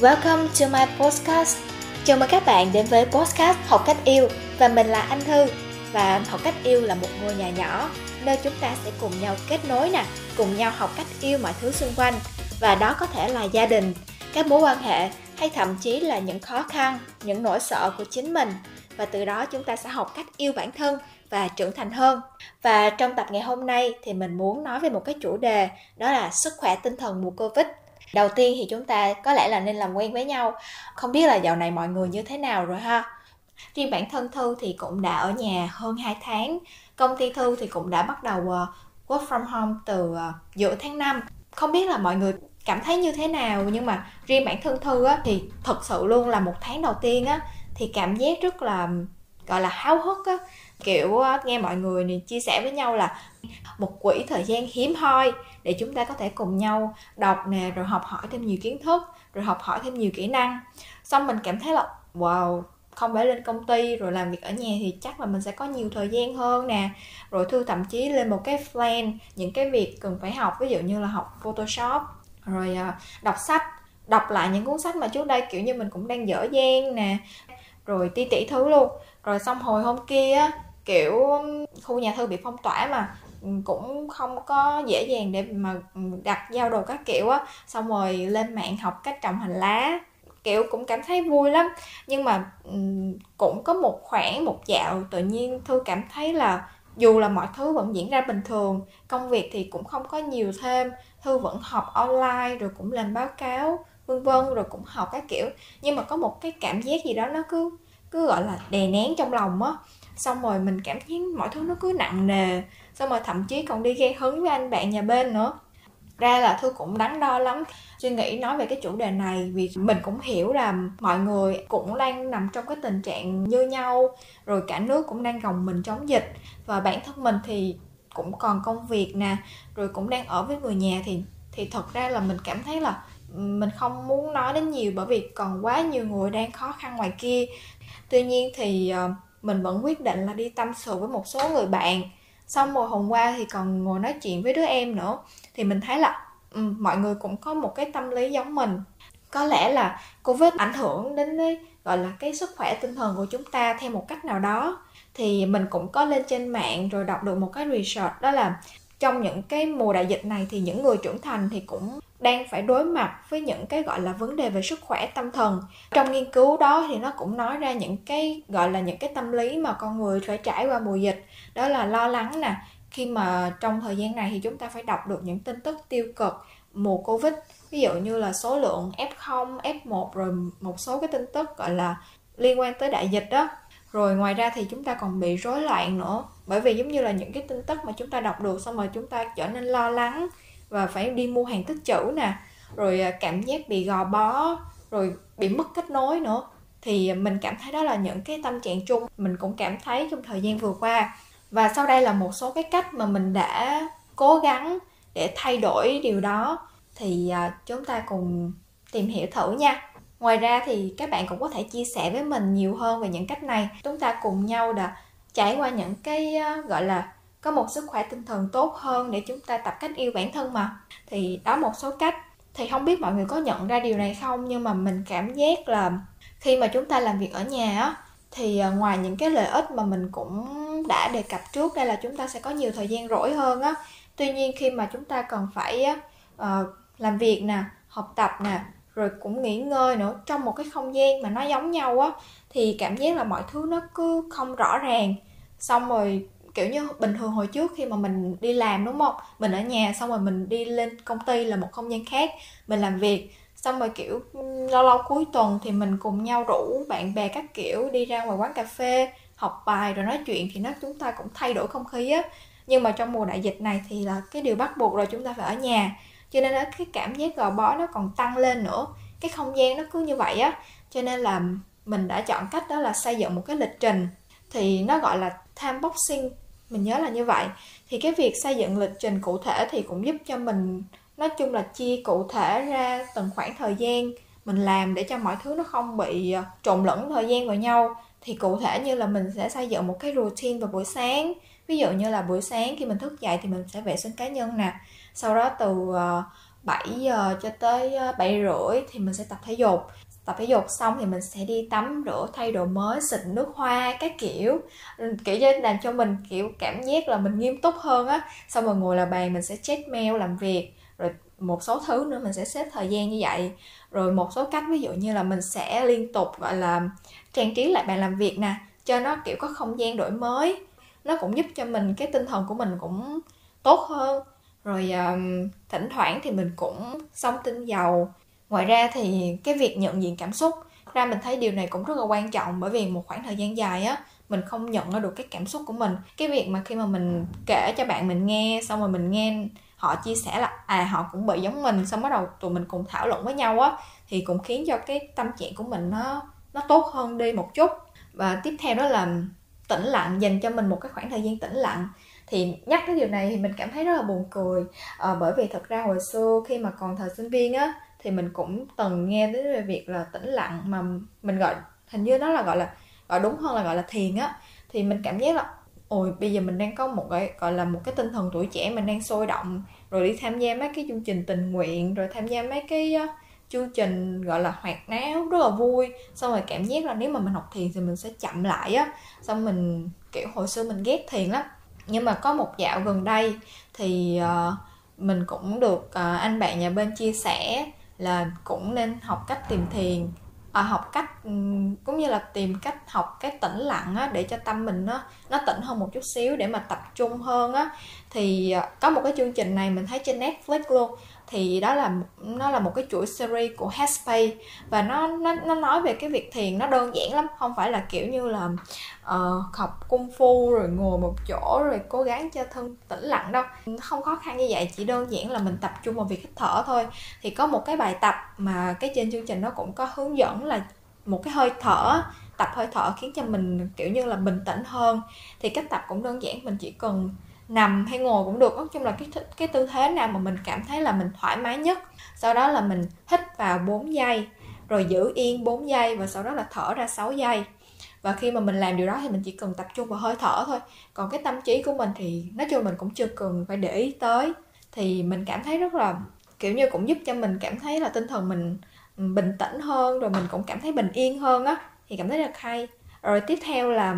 Welcome to my podcast. Chào mừng các bạn đến với podcast Học cách yêu và mình là Anh Thư và Học cách yêu là một ngôi nhà nhỏ nơi chúng ta sẽ cùng nhau kết nối nè, cùng nhau học cách yêu mọi thứ xung quanh và đó có thể là gia đình, các mối quan hệ hay thậm chí là những khó khăn, những nỗi sợ của chính mình và từ đó chúng ta sẽ học cách yêu bản thân và trưởng thành hơn. Và trong tập ngày hôm nay thì mình muốn nói về một cái chủ đề đó là sức khỏe tinh thần mùa Covid. Đầu tiên thì chúng ta có lẽ là nên làm quen với nhau. Không biết là dạo này mọi người như thế nào rồi ha. Riêng bản thân Thư thì cũng đã ở nhà hơn 2 tháng. Công ty Thư thì cũng đã bắt đầu ờ, work from home từ ờ, giữa tháng 5. Không biết là mọi người cảm thấy như thế nào nhưng mà riêng bản thân Thư á, thì thật sự luôn là một tháng đầu tiên á thì cảm giác rất là gọi là háo hức á kiểu ờ, nghe mọi người này chia sẻ với nhau là một quỹ thời gian hiếm hoi để chúng ta có thể cùng nhau đọc nè, rồi học hỏi thêm nhiều kiến thức, rồi học hỏi thêm nhiều kỹ năng. Xong mình cảm thấy là, wow, không phải lên công ty rồi làm việc ở nhà thì chắc là mình sẽ có nhiều thời gian hơn nè. Rồi thư thậm chí lên một cái plan, những cái việc cần phải học, ví dụ như là học photoshop, rồi à, đọc sách, đọc lại những cuốn sách mà trước đây, kiểu như, mình cũng đang dở dang nè, rồi ti tỉ thứ luôn. Rồi xong hồi hôm kia kiểu, khu nhà thư bị phong tỏa mà cũng không có dễ dàng để mà đặt giao đồ các kiểu á. Xong rồi lên mạng học cách trồng hành lá, kiểu cũng cảm thấy vui lắm. Nhưng mà cũng có một khoảng, một dạo tự nhiên thư cảm thấy là dù là mọi thứ vẫn diễn ra bình thường, công việc thì cũng không có nhiều thêm. Thư vẫn học online, rồi cũng làm báo cáo, vân vân, rồi cũng học các kiểu. Nhưng mà có một cái cảm giác gì đó nó cứ cứ gọi là đè nén trong lòng á xong rồi mình cảm thấy mọi thứ nó cứ nặng nề. Xong rồi thậm chí còn đi gây hứng với anh bạn nhà bên nữa. Ra là thư cũng đắn đo lắm, suy nghĩ nói về cái chủ đề này vì mình cũng hiểu là mọi người cũng đang nằm trong cái tình trạng như nhau, rồi cả nước cũng đang gồng mình chống dịch. Và bản thân mình thì cũng còn công việc nè, rồi cũng đang ở với người nhà thì thì thật ra là mình cảm thấy là ừ, mình không muốn nói đến nhiều bởi vì còn quá nhiều người đang khó khăn ngoài kia. Tuy nhiên thì ờ, mình vẫn quyết định là đi tâm sự với một số người bạn. Xong rồi hôm qua thì còn ngồi nói chuyện với đứa em nữa. Thì mình thấy là um, mọi người cũng có một cái tâm lý giống mình. Có lẽ là covid ảnh hưởng đến cái gọi là cái sức khỏe tinh thần của chúng ta theo một cách nào đó. Thì mình cũng có lên trên mạng rồi đọc được một cái research đó là trong những cái mùa đại dịch này thì những người trưởng thành thì cũng đang phải đối mặt với những cái gọi là vấn đề về sức khỏe tâm thần. Trong nghiên cứu đó thì nó cũng nói ra những cái gọi là những cái tâm lý mà con người phải trải qua mùa dịch. Đó là lo lắng nè, khi mà trong thời gian này thì chúng ta phải đọc được những tin tức tiêu cực mùa covid. Ví dụ như là số lượng f0 f1 rồi một số cái tin tức gọi là liên quan tới đại dịch đó rồi ngoài ra thì chúng ta còn bị rối loạn nữa. Bởi vì giống như là những cái tin tức mà chúng ta đọc được xong rồi chúng ta trở nên lo lắng và phải đi mua hàng tích trữ nè. Rồi à, cảm giác bị gò bó, rồi bị mất kết nối nữa. Thì mình cảm thấy đó là những cái tâm trạng chung mình cũng cảm thấy trong thời gian vừa qua. Và sau đây là một số cái cách mà mình đã cố gắng để thay đổi điều đó. Thì à, chúng ta cùng tìm hiểu thử nha ngoài ra thì các bạn cũng có thể chia sẻ với mình nhiều hơn về những cách này. Chúng ta cùng nhau đã trải qua những cái ờ, gọi là có một sức khỏe tinh thần tốt hơn để chúng ta tập cách yêu bản thân mà. Thì đó một số cách. Thì không biết mọi người có nhận ra điều này không? Nhưng mà mình cảm giác là khi mà chúng ta làm việc ở nhà á thì ờ, ngoài những cái lợi ích mà mình cũng đã đề cập trước đây là chúng ta sẽ có nhiều thời gian rỗi hơn á. Tuy nhiên khi mà chúng ta cần phải uh, làm việc nè học tập nè rồi cũng nghỉ ngơi nữa. Trong một cái không gian mà nó giống nhau á, thì cảm giác là mọi thứ nó cứ không rõ ràng. Xong rồi, kiểu như, bình thường hồi trước khi mà mình đi làm, đúng không? Mình ở nhà, xong rồi mình đi lên công ty là một không gian khác, mình làm việc. Xong rồi, kiểu lâu lâu cuối tuần thì mình cùng nhau rủ bạn bè các kiểu đi ra ngoài quán cà phê, học bài rồi nói chuyện thì nó chúng ta cũng thay đổi không khí á. Nhưng mà trong mùa đại dịch này thì là cái điều bắt buộc rồi, chúng ta phải ở nhà cho nên là cái cảm giác gò bó nó còn tăng lên nữa. Cái không gian nó cứ như vậy á. Cho nên là mình đã chọn cách đó là xây dựng một cái lịch trình. Thì nó gọi là time boxing, mình nhớ là như vậy. Thì cái việc xây dựng lịch trình cụ thể thì cũng giúp cho mình, nói chung là chia cụ thể ra từng khoảng thời gian mình làm để cho mọi thứ nó không bị ờ, trộn lẫn thời gian vào nhau. Thì cụ thể như là mình sẽ xây dựng một cái routine vào buổi sáng ví dụ như là buổi sáng khi mình thức dậy thì mình sẽ vệ sinh cá nhân nè. Sau đó từ ờ, uh, 7 giờ cho tới ờ, 7 rưỡi thì mình sẽ tập thể dục. Tập thể dục xong thì mình sẽ đi tắm rửa thay đồ mới xịt nước hoa các kiểu. Ừ, kiểu như làm cho mình kiểu cảm giác là mình nghiêm túc hơn á. Xong rồi ngồi là bàn mình sẽ check mail làm việc rồi một số thứ nữa mình sẽ xếp thời gian như vậy. Rồi một số cách ví dụ như là mình sẽ liên tục gọi là trang trí lại bàn làm việc nè cho nó kiểu có không gian đổi mới nó cũng giúp cho mình cái tinh thần của mình cũng tốt hơn. Rồi um, thỉnh thoảng thì mình cũng xông tinh dầu. Ngoài ra thì cái việc nhận diện cảm xúc ra mình thấy điều này cũng rất là quan trọng bởi vì một khoảng thời gian dài á mình không nhận ra được cái cảm xúc của mình. Cái việc mà khi mà mình kể cho bạn mình nghe xong rồi mình nghe họ chia sẻ là à họ cũng bị giống mình xong bắt đầu tụi mình cùng thảo luận với nhau á thì cũng khiến cho cái tâm trạng của mình nó nó tốt hơn đi một chút. Và tiếp theo đó là tĩnh lặng dành cho mình một cái khoảng thời gian tĩnh lặng. Thì nhắc tới điều này thì mình cảm thấy rất là buồn cười. À, bởi vì thật ra hồi xưa khi mà còn thời sinh viên á thì mình cũng từng nghe đến về việc là tĩnh lặng mà mình gọi hình như nó là gọi là gọi đúng hơn là gọi là thiền á. Thì mình cảm giác là ôi bây giờ mình đang có một cái gọi là một cái tinh thần tuổi trẻ mình đang sôi động rồi đi tham gia mấy cái chương trình tình nguyện rồi tham gia mấy cái uh, chương trình gọi là hoạt náo rất là vui. Xong rồi cảm giác là nếu mà mình học thiền thì mình sẽ chậm lại á. Xong mình kiểu hồi xưa mình ghét thiền lắm. Nhưng mà có một dạo gần đây thì uh, mình cũng được uh, anh bạn nhà bên chia sẻ là cũng nên học cách tìm thiền à, học cách ừ, cũng như là tìm cách học cái tĩnh lặng á, để cho tâm mình nó nó tĩnh hơn một chút xíu để mà tập trung hơn á. Thì ờ, có một cái chương trình này mình thấy trên Netflix luôn thì đó là nó là một cái chuỗi series của Headspace và nó nó nó nói về cái việc thiền nó đơn giản lắm không phải là kiểu như là uh, học cung phu rồi ngồi một chỗ rồi cố gắng cho thân tĩnh lặng đâu. Không khó khăn như vậy chỉ đơn giản là mình tập trung vào việc hít thở thôi. Thì có một cái bài tập mà cái trên chương trình nó cũng có hướng dẫn là một cái hơi thở tập hơi thở khiến cho mình kiểu như là bình tĩnh hơn. Thì cách tập cũng đơn giản mình chỉ cần nằm hay ngồi cũng được. Nói chung là cái cái tư thế nào mà mình cảm thấy là mình thoải mái nhất. Sau đó là mình hít vào 4 giây, rồi giữ yên 4 giây, và sau đó là thở ra 6 giây. Và khi mà mình làm điều đó thì mình chỉ cần tập trung vào hơi thở thôi. Còn cái tâm trí của mình thì nói chung mình cũng chưa cần phải để ý tới. Thì mình cảm thấy rất là, kiểu như cũng giúp cho mình cảm thấy là tinh thần mình ừ, bình tĩnh hơn, rồi mình cũng cảm thấy bình yên hơn á, thì cảm thấy rất hay. Rồi tiếp theo là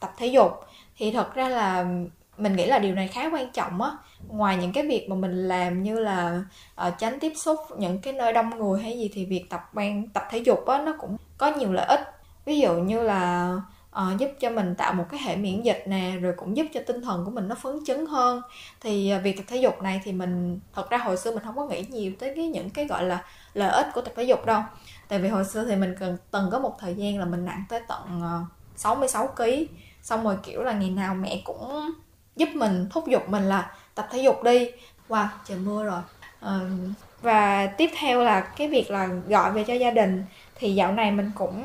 tập thể dục. Thì thật ra là mình nghĩ là điều này khá quan trọng á. Ngoài những cái việc mà mình làm như là uh, tránh tiếp xúc những cái nơi đông người hay gì thì việc tập ban tập thể dục á nó cũng có nhiều lợi ích. Ví dụ như là uh, giúp cho mình tạo một cái hệ miễn dịch nè rồi cũng giúp cho tinh thần của mình nó phấn chấn hơn. Thì uh, việc tập thể dục này thì mình thật ra hồi xưa mình không có nghĩ nhiều tới cái những cái gọi là lợi ích của tập thể dục đâu. Tại vì hồi xưa thì mình cần từng có một thời gian là mình nặng tới tận uh, 66 kg xong rồi kiểu là ngày nào mẹ cũng giúp mình thúc giục mình là tập thể dục đi. Wow trời mưa rồi. Ờ, và tiếp theo là cái việc là gọi về cho gia đình. Thì dạo này mình cũng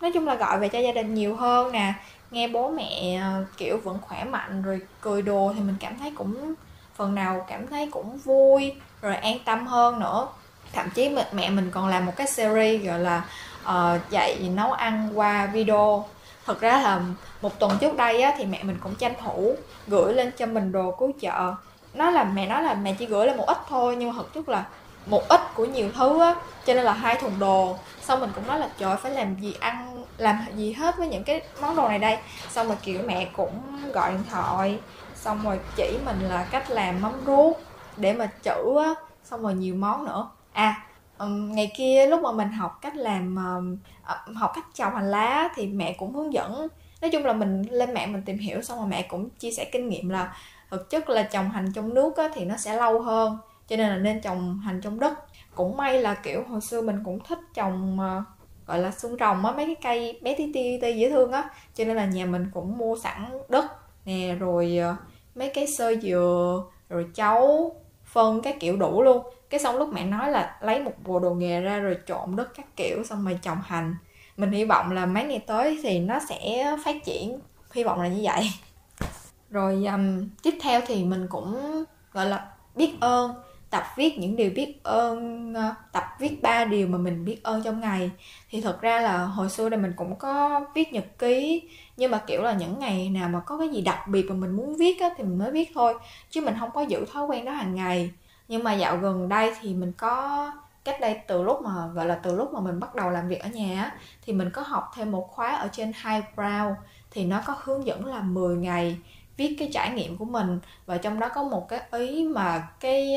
nói chung là gọi về cho gia đình nhiều hơn nè. Nghe bố mẹ ờ, kiểu vẫn khỏe mạnh rồi cười đùa thì mình cảm thấy cũng phần nào cảm thấy cũng vui rồi an tâm hơn nữa. Thậm chí mẹ mình còn làm một cái series gọi là uh, dạy nấu ăn qua video thật ra là một tuần trước đây á, thì mẹ mình cũng tranh thủ gửi lên cho mình đồ cứu trợ. Nó là mẹ nói là mẹ chỉ gửi là một ít thôi nhưng mà thật chất là một ít của nhiều thứ á cho nên là hai thùng đồ. Xong mình cũng nói là trời phải làm gì ăn làm gì hết với những cái món đồ này đây? Xong rồi kiểu mẹ cũng gọi điện thoại xong rồi chỉ mình là cách làm mắm ruốc để mà chữ á xong rồi nhiều món nữa. À um, ngày kia lúc mà mình học cách làm um, học cách trồng hành lá thì mẹ cũng hướng dẫn. Nói chung là mình lên mạng mình tìm hiểu xong rồi mẹ cũng chia sẻ kinh nghiệm là thực chất là trồng hành trong nước á, thì nó sẽ lâu hơn cho nên là nên trồng hành trong đất. Cũng may là kiểu hồi xưa mình cũng thích trồng uh, gọi là xương rồng á mấy cái cây bé tí ti tê dễ thương á cho nên là nhà mình cũng mua sẵn đất nè rồi uh, mấy cái sơ dừa rồi chấu phân các kiểu đủ luôn. Cái xong lúc mẹ nói là lấy một bộ đồ nghề ra rồi trộn đất các kiểu xong rồi trồng hành. Mình hy vọng là mấy ngày tới thì nó sẽ phát triển. Hy vọng là như vậy. Rồi um, tiếp theo thì mình cũng gọi là biết ơn tập viết những điều biết ơn ờ, tập viết ba điều mà mình biết ơn trong ngày. Thì thật ra là hồi xưa đây mình cũng có viết nhật ký nhưng mà kiểu là những ngày nào mà có cái gì đặc biệt mà mình muốn viết á, thì mình mới viết thôi chứ mình không có giữ thói quen đó hàng ngày. Nhưng mà dạo gần đây thì mình có cách đây từ lúc mà gọi là từ lúc mà mình bắt đầu làm việc ở nhà á, thì mình có học thêm một khóa ở trên Highbrow. Thì nó có hướng dẫn là 10 ngày viết cái trải nghiệm của mình và trong đó có một cái ý mà cái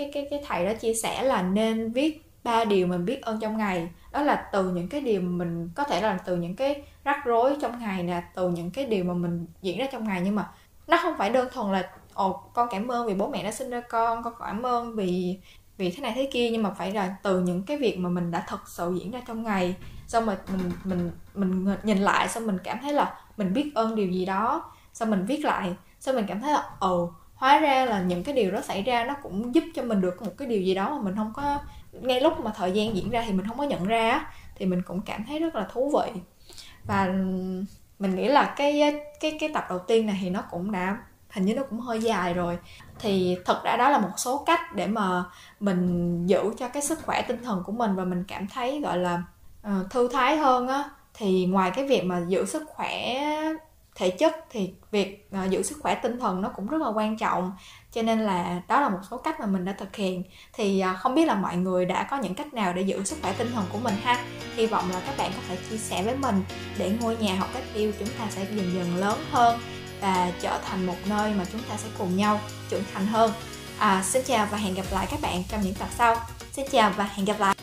cái cái cái thầy đó chia sẻ là nên viết ba điều mình biết ơn trong ngày. Đó là từ những cái điều mình, có thể là từ những cái rắc rối trong ngày nè, từ những cái điều mà mình diễn ra trong ngày nhưng mà nó không phải đơn thuần là, ồ, con cảm ơn vì bố mẹ đã sinh ra con con cảm ơn vì vì thế này thế kia. Nhưng mà phải là từ những cái việc mà mình đã thật sự diễn ra trong ngày. Xong rồi mình mình mình nhìn lại xong mình cảm thấy là mình biết ơn điều gì đó. Xong mình viết lại, xong mình cảm thấy là, ồ hóa ra là những cái điều đó xảy ra nó cũng giúp cho mình được một cái điều gì đó mà mình không có ngay lúc mà thời gian diễn ra thì mình không có nhận ra thì mình cũng cảm thấy rất là thú vị. Và mình nghĩ là cái cái cái tập đầu tiên này thì nó cũng đã hình như nó cũng hơi dài rồi. Thì thật ra đó là một số cách để mà mình giữ cho cái sức khỏe tinh thần của mình và mình cảm thấy gọi là uh, thư thái hơn á. Thì ngoài cái việc mà giữ sức khỏe thể chất thì việc uh, giữ sức khỏe tinh thần nó cũng rất là quan trọng. Cho nên là đó là một số cách mà mình đã thực hiện. Thì uh, không biết là mọi người đã có những cách nào để giữ sức khỏe tinh thần của mình ha? Hy vọng là các bạn có thể chia sẻ với mình để ngôi nhà học cách yêu chúng ta sẽ dần dần lớn hơn và trở thành một nơi mà chúng ta sẽ cùng nhau trưởng thành hơn. À, xin chào và hẹn gặp lại các bạn trong những tập sau. Xin chào và hẹn gặp lại.